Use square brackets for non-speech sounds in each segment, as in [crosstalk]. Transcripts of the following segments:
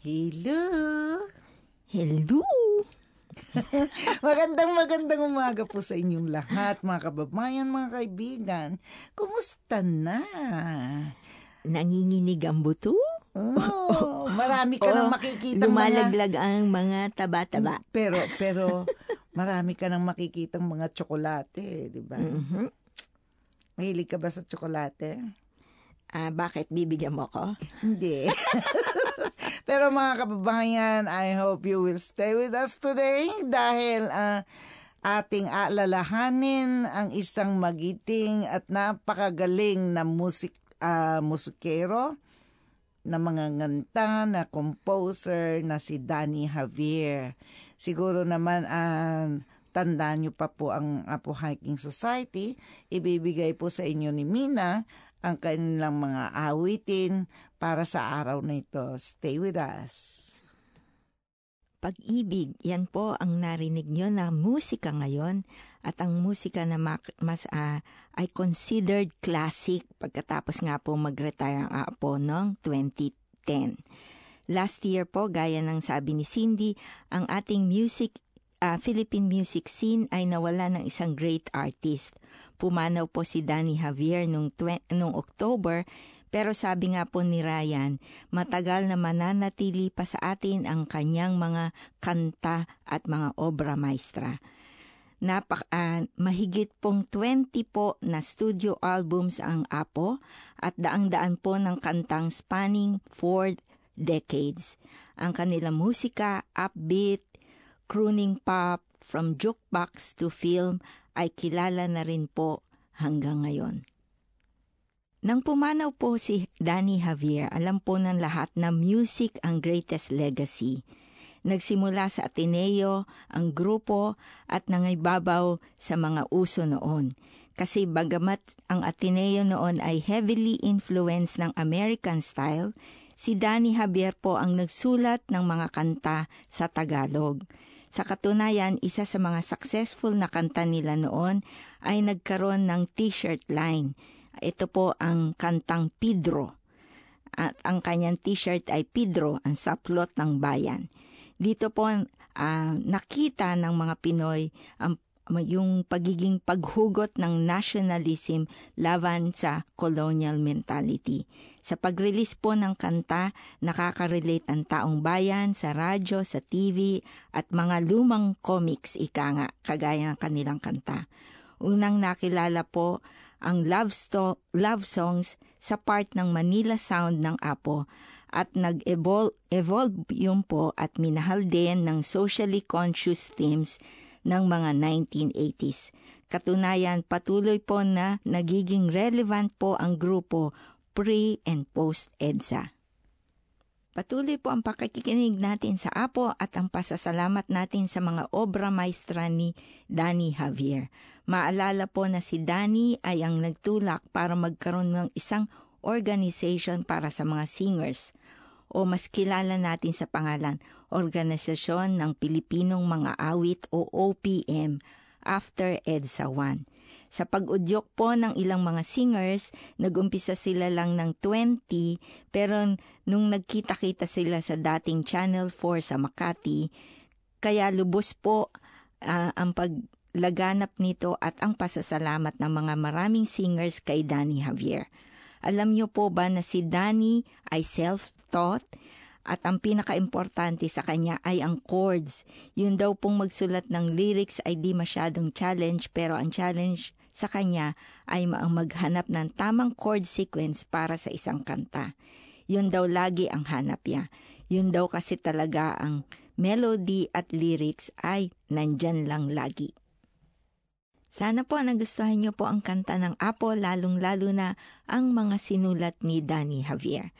Hello! Hello! [laughs] magandang magandang umaga po sa inyong lahat, mga kababayan, mga kaibigan. Kumusta na? Nanginginig ang buto? Oh, [laughs] marami ka Oo, nang makikita mga... Lumalaglag ang mga taba-taba. Pero, [laughs] pero, marami ka nang makikitang mga tsokolate, di ba? Mhm. Mahilig ka ba sa tsokolate? Ah, bakit bibigyan mo ko? Hindi. [laughs] Pero mga kababayan, I hope you will stay with us today dahil ah, ating alalahanin ang isang magiting at napakagaling na musik ah, musikero na mga nganta na composer na si Danny Javier. Siguro naman ang tandaan niyo pa po ang Apo Hiking Society. Ibibigay po sa inyo ni Mina ang kanilang mga awitin para sa araw na ito. Stay with us. Pag-ibig, yan po ang narinig nyo na musika ngayon at ang musika na mas ah, ay considered classic pagkatapos nga po mag-retire ang apo noong 2010. Last year po, gaya ng sabi ni Cindy, ang ating music ah, Philippine music scene ay nawala ng isang great artist. Pumanaw po si Danny Javier nung, twe- nung October pero sabi nga po ni Ryan, matagal na mananatili pa sa atin ang kanyang mga kanta at mga obra maestra. Napak ah, mahigit pong 20 po na studio albums ang Apo at daang-daan po ng kantang spanning four decades. Ang kanilang musika, upbeat, crooning pop, from jukebox to film ay kilala na rin po hanggang ngayon. Nang pumanaw po si Danny Javier, alam po ng lahat na music ang greatest legacy. Nagsimula sa Ateneo ang grupo at nangibabaw sa mga uso noon. Kasi bagamat ang Ateneo noon ay heavily influenced ng American style, si Danny Javier po ang nagsulat ng mga kanta sa Tagalog. Sa katunayan, isa sa mga successful na kanta nila noon ay nagkaroon ng t-shirt line. Ito po ang kantang Pedro. At ang kanyang t-shirt ay Pedro, ang saplot ng bayan. Dito po ah, nakita ng mga Pinoy ang yung pagiging paghugot ng nationalism laban sa colonial mentality. Sa pag-release po ng kanta, nakaka-relate ang taong bayan sa radyo, sa TV, at mga lumang comics ika nga, kagaya ng kanilang kanta. Unang nakilala po ang love, sto- love songs sa part ng Manila Sound ng Apo at nag-evolve evolve yun po at minahal din ng socially conscious themes ng mga 1980s. Katunayan, patuloy po na nagiging relevant po ang grupo pre- and post-EDSA. Patuloy po ang pakikinig natin sa Apo at ang pasasalamat natin sa mga obra maestra ni Danny Javier. Maalala po na si Danny ay ang nagtulak para magkaroon ng isang organization para sa mga singers o mas kilala natin sa pangalan Organisasyon ng Pilipinong Mga Awit o OPM after EDSA 1. Sa pag-udyok po ng ilang mga singers, nagumpisa sila lang ng 20 pero nung nagkita-kita sila sa dating Channel 4 sa Makati, kaya lubos po ah, ang paglaganap nito at ang pasasalamat ng mga maraming singers kay Danny Javier. Alam niyo po ba na si Danny ay self-taught at ang pinaka-importante sa kanya ay ang chords. Yun daw pong magsulat ng lyrics ay di masyadong challenge pero ang challenge sa kanya ay ang maghanap ng tamang chord sequence para sa isang kanta. Yun daw lagi ang hanap niya. Yun daw kasi talaga ang melody at lyrics ay nandyan lang lagi. Sana po nagustuhan niyo po ang kanta ng Apo lalong-lalo na ang mga sinulat ni Danny Javier.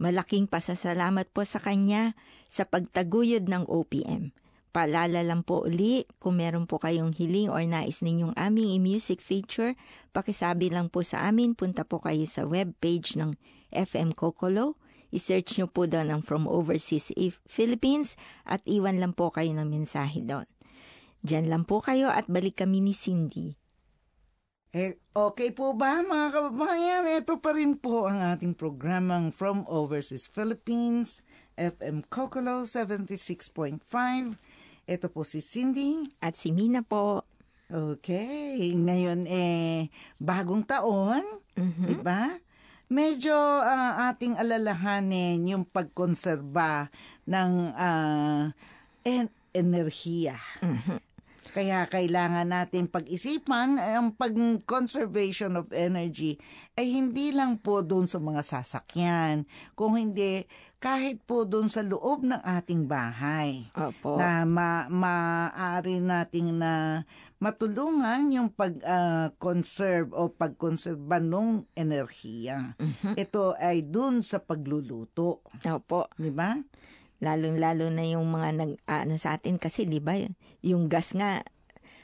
Malaking pasasalamat po sa kanya sa pagtaguyod ng OPM. Paalala lang po uli, kung meron po kayong hiling or nais ninyong aming i-music feature, pakisabi lang po sa amin, punta po kayo sa webpage ng FM Kokolo. I-search nyo po doon ang From Overseas If Philippines at iwan lang po kayo ng mensahe doon. Diyan lang po kayo at balik kami ni Cindy. Eh, okay po ba mga kababayan? Ito pa rin po ang ating programang From Overseas Philippines FM Kokolo 76.5. Ito po si Cindy. At si Mina po. Okay, ngayon eh bagong taon, Mhm. di ba? Medyo ah, ating alalahanin yung pagkonserba ng ah, en- enerhiya. Kaya kailangan natin pag-isipan eh, ang pag-conservation of energy ay hindi lang po doon sa mga sasakyan, kung hindi kahit po doon sa loob ng ating bahay Opo. na ma maaari nating na matulungan yung pag-conserve o pagkonserba ng enerhiya. Ito ay dun sa pagluluto, Opo. di ba? Lalong-lalo na yung mga nag ano sa atin kasi 'di ba yung gas nga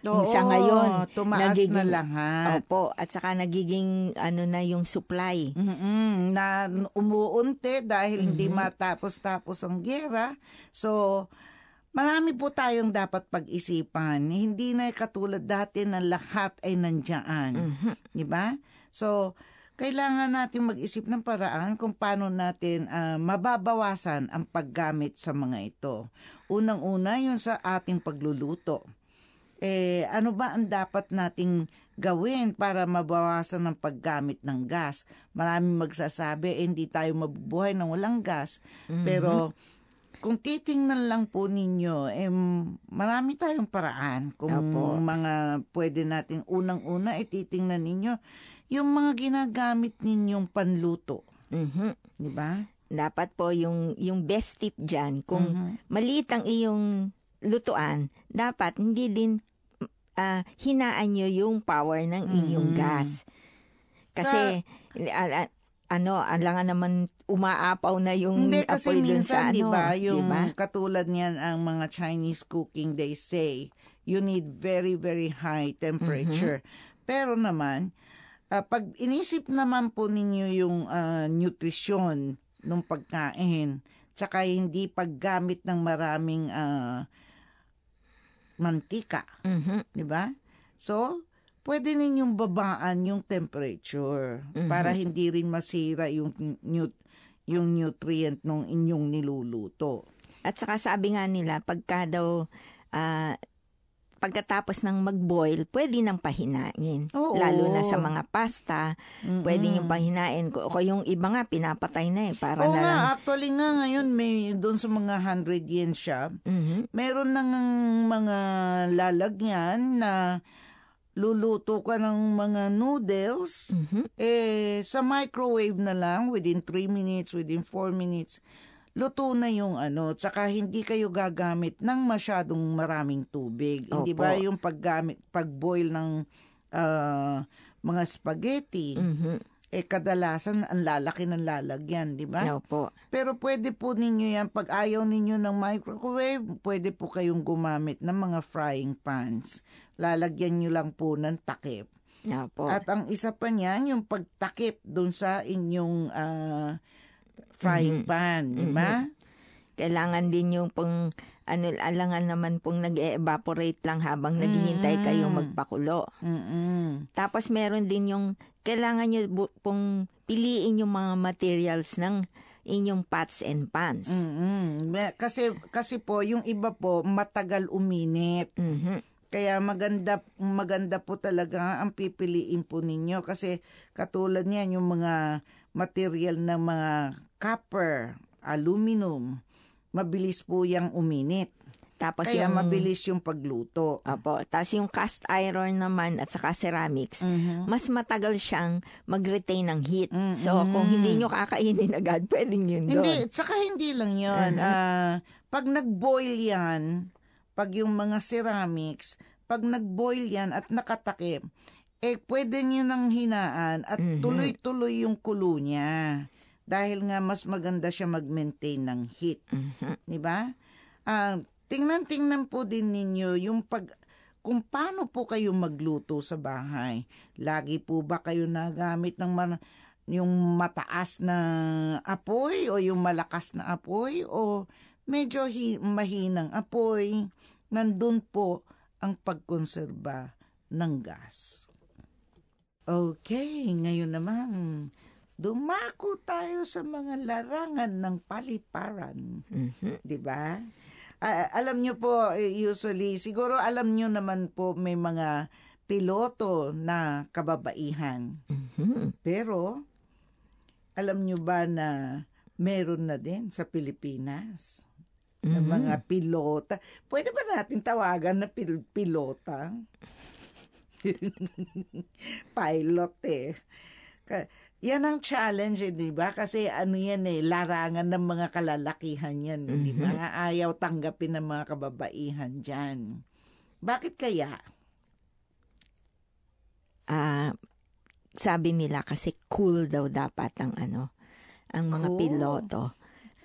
Oo, sa ngayon tumaas na nagiging- lahat. Opo, at saka nagiging ano na yung supply. mm na umuunti dahil hindi matapos-tapos ang gera. So, marami po tayong dapat pag-isipan. Hindi na katulad dati na lahat ay nandiyan. Di ba? So, kailangan natin mag-isip ng paraan kung paano natin ah, mababawasan ang paggamit sa mga ito. Unang-una, yun sa ating pagluluto. Eh, ano ba ang dapat nating gawin para mabawasan ang paggamit ng gas? Maraming magsasabi, eh, hindi tayo mabubuhay ng walang gas. Pero kung titingnan lang po ninyo, eh, marami tayong paraan. Kung Opo. mga pwede natin unang-una, eh, titingnan ninyo yung mga ginagamit ninyong panluto. Mhm. Di ba? Dapat po yung yung best tip diyan kung Mhm. maliit ang iyong lutuan, dapat hindi din ah, hinaan nyo yung power ng iyong Mhm. gas. Kasi ah, ah, ano, alangan naman umaapaw na yung Hindi kasi apoy minsan, sa di ano, ba, yung di ba? katulad niyan ang mga Chinese cooking, they say, you need very, very high temperature. Mm-hmm. Pero naman, ah, pag inisip naman po ninyo yung ah, nutrisyon ng pagkain, tsaka hindi paggamit ng maraming ah, mantika, Mhm. di ba? So, pwede ninyong babaan yung temperature para hindi rin masira yung nu- yung nutrient ng inyong niluluto. At saka sabi nga nila, pagka daw ah, pagkatapos ng mag-boil, pwede nang pahinain. Oo. Lalo na sa mga pasta, Mm-mm. pwede yung pahinain. O yung iba nga, pinapatay na eh. Para Oo na lang. nga, actually nga ngayon may doon sa mga 100 yen shop, Mhm. meron nang mga lalagyan na luluto ka ng mga noodles, Mhm. eh sa microwave na lang within 3 minutes, within 4 minutes, luto na yung ano, tsaka hindi kayo gagamit ng masyadong maraming tubig. Hindi Opo. ba yung paggamit, pag-boil ng ah, mga spaghetti, Mhm. eh kadalasan ang lalaki ng lalagyan, di ba? Opo. Pero pwede po ninyo yan, pag ayaw ninyo ng microwave, pwede po kayong gumamit ng mga frying pans. Lalagyan nyo lang po ng takip. Opo. At ang isa pa niyan, yung pagtakip dun sa inyong ah, frying pan, di ba? Kailangan din yung pong, ano, alangan naman pong nag-evaporate lang habang naghihintay kayong magpakulo. Mm-mm. Tapos meron din yung, kailangan nyo bu- pong piliin yung mga materials ng inyong pots and pans. Mm-mm. Me- Kasi, kasi po, yung iba po, matagal uminit. Mhm. Kaya maganda maganda po talaga ang pipiliin po ninyo kasi katulad niyan yung mga material ng mga copper, aluminum, mabilis po yang uminit. Tapos Kaya yung, mabilis yung pagluto. Opo. Tapos yung cast iron naman at saka ceramics, Mhm. mas matagal siyang mag-retain ng heat. Mm, So, kung mm. hindi nyo kakainin agad, [laughs] pwedeng yun doon. Hindi, tsaka hindi lang yun. Ah, pag nag-boil yan, pag yung mga ceramics, pag nag-boil yan at nakatakip, eh pwede nyo nang hinaan at Mhm. tuloy-tuloy yung kulo niya. Dahil nga mas maganda siya mag-maintain ng heat. Mhm. Di ba? Ah, tingnan-tingnan po din ninyo yung pag kung paano po kayo magluto sa bahay. Lagi po ba kayo nagamit ng man, yung mataas na apoy o yung malakas na apoy o medyo hi- mahinang apoy? Nandun po ang pagkonserba ng gas. Okay, ngayon naman dumako tayo sa mga larangan ng paliparan. Mhm. 'di ba? Ah, alam nyo po, eh, usually, siguro alam nyo naman po may mga piloto na kababaihan. Mhm. Pero, alam nyo ba na meron na din sa Pilipinas? ng Mhm. mga pilota. Pwede ba natin tawagan na pil- pilota? [laughs] Pilot eh. Yan ang challenge, eh, di ba? Kasi ano yan eh, larangan ng mga kalalakihan yan, eh, di ba? Ayaw tanggapin ng mga kababaihan dyan. Bakit kaya? Ah, sabi nila kasi cool daw dapat ang ano, ang mga Cool. piloto.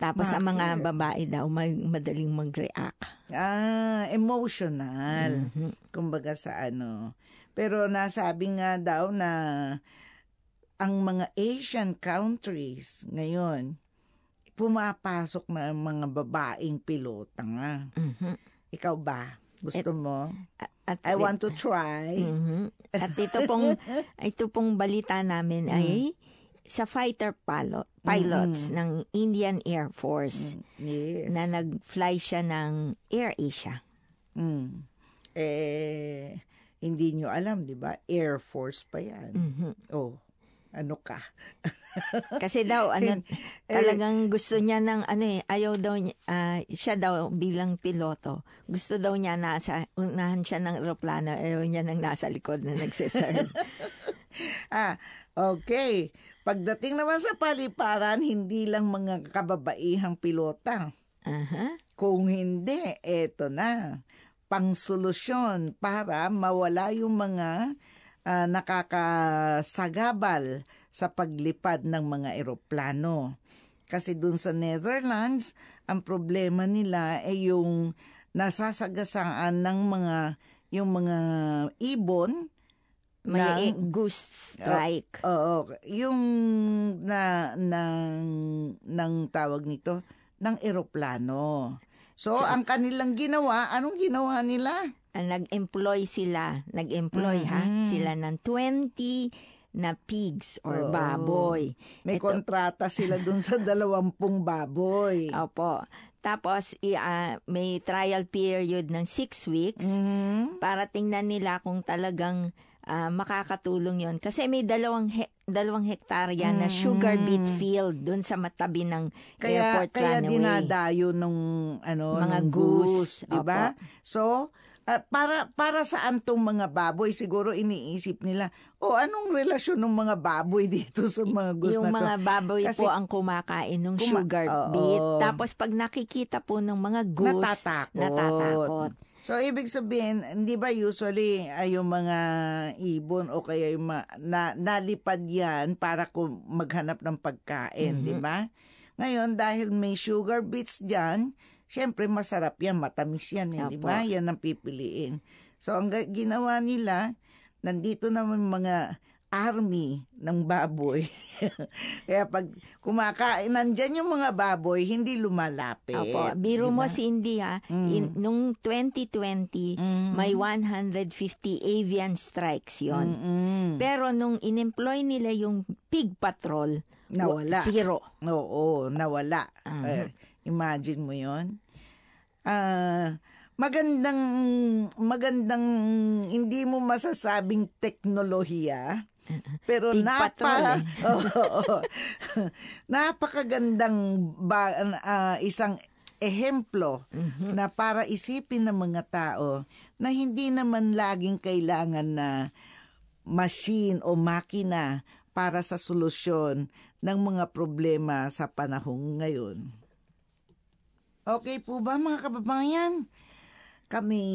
Tapos ang mga Bakit? babae daw mag- madaling mag-react. Ah, emotional. Mhm. kumbaga sa ano. Pero nasabi nga daw na ang mga Asian countries ngayon, pumapasok na ang mga babaeng pilota nga. Mhm. Ikaw ba? Gusto mo? At I want to try. Mhm. At ito [laughs] pong ito pong balita namin Mm. ay sa fighter pilot, pilots ng Indian Air Force Yes. na nag-fly siya ng Air Asia. Mm. Eh, hindi nyo alam, di ba? Air Force pa yan. Mhm. Oh, ano ka? Kasi daw [laughs] ano Eh, talagang gusto niya ng ano eh ayaw daw niya, ah, siya daw bilang piloto. Gusto daw niya nasa unahan siya ng eroplano, ayaw niya nang nasa likod na nagse-serve. [laughs] Ah, okay. Pagdating naman sa paliparan, hindi lang mga kababaihang pilota. Aha. Kung hindi, eto na. Pangsolusyon para mawala yung mga ah, nakakasagabal sa paglipad ng mga eroplano. Kasi dun sa Netherlands, ang problema nila ay yung nasasagasaan ng mga yung mga ibon May Ng- goose strike. Oo, yung na ng ng tawag nito ng eroplano. So, So- ang kanilang ginawa, anong ginawa nila? Ah, nag-employ sila, nag-employ ha, Mhm. sila ng 20 na pigs or Oo. baboy. May Ito- kontrata sila dun sa [laughs] dalawampung baboy. Opo. Tapos i- ah, may trial period ng six weeks Mhm. para tingnan nila kung talagang ah, makakatulong yon kasi may dalawang he- dalawang hektarya na sugar beet field doon sa matabi ng Mm. Kaya airport kaya runway. dinadayo nung ano Mga ng goose, goose, 'di ba? So, ah, para para saan tong mga baboy siguro iniisip nila, o anong relasyon ng mga baboy [laughs] dito sa mga goose yung na to? mga baboy Kasi- po ang kumakain ng Kuma- sugar beet. Tapos pag nakikita po ng mga goose, natatakot. natatakot. So, ibig sabihin, hindi ba usually ay yung mga ibon o kaya yung mga, na, nalipad yan para kung maghanap ng pagkain, di ba? Ngayon, dahil may sugar beets dyan, syempre masarap yan, matamis yan, eh, di ba? Yan ang pipiliin. So, ang ginawa nila, nandito naman mga army ng baboy. [laughs] Kaya pag kumakain, nandyan yung mga baboy, hindi lumalapit. Opo, biro di mo si India, in, nung 2020, Mm. may 150 avian strikes yon. Mm-mm. Pero nung in-employ nila yung pig patrol, wa- Nawala. Zero. Oo, nawala. Eh, imagine mo yon. Ah, magandang magandang hindi mo masasabing teknolohiya pero Pig napa patrol eh. [laughs] Oo. napakagandang ba, ah, isang ehemplo Mhm. na para isipin ng mga tao na hindi naman laging kailangan na machine o makina para sa solusyon ng mga problema sa panahong ngayon. Okay po ba mga kababayan? Kami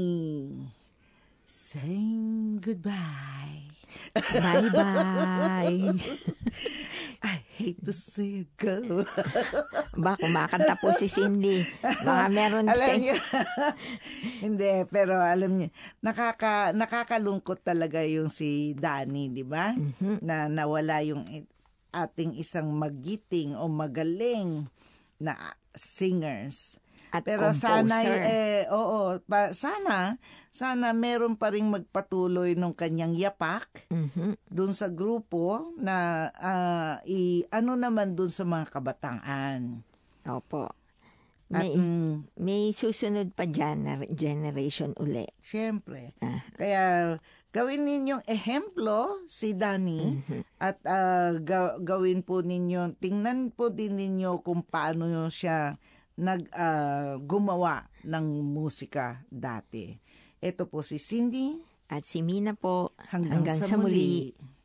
saying goodbye. Bye-bye. [laughs] I hate to say go. [laughs] ba, kumakanta po si Cindy. Baka meron alam sa... niyo, [laughs] hindi, pero alam niyo, nakaka, nakakalungkot talaga yung si Danny, di ba? Na nawala yung ating isang magiting o magaling na singers. At Pero composer. sana eh oo, pa, sana sana meron pa ring magpatuloy nung kanyang yapak Mhm. dun sa grupo na ah, i ano naman dun sa mga kabataan. Opo. At May, mm, may susunod pa gener- generation uli. Siyempre. Ah. Kaya gawin ninyong ehemplo si Danny Mhm. at ah, ga- gawin po ninyo, tingnan po din ninyo kung paano siya nag ah, gumawa ng musika dati. Ito po si Cindy At si Mina po, hanggang, hanggang sa sa muli. muli.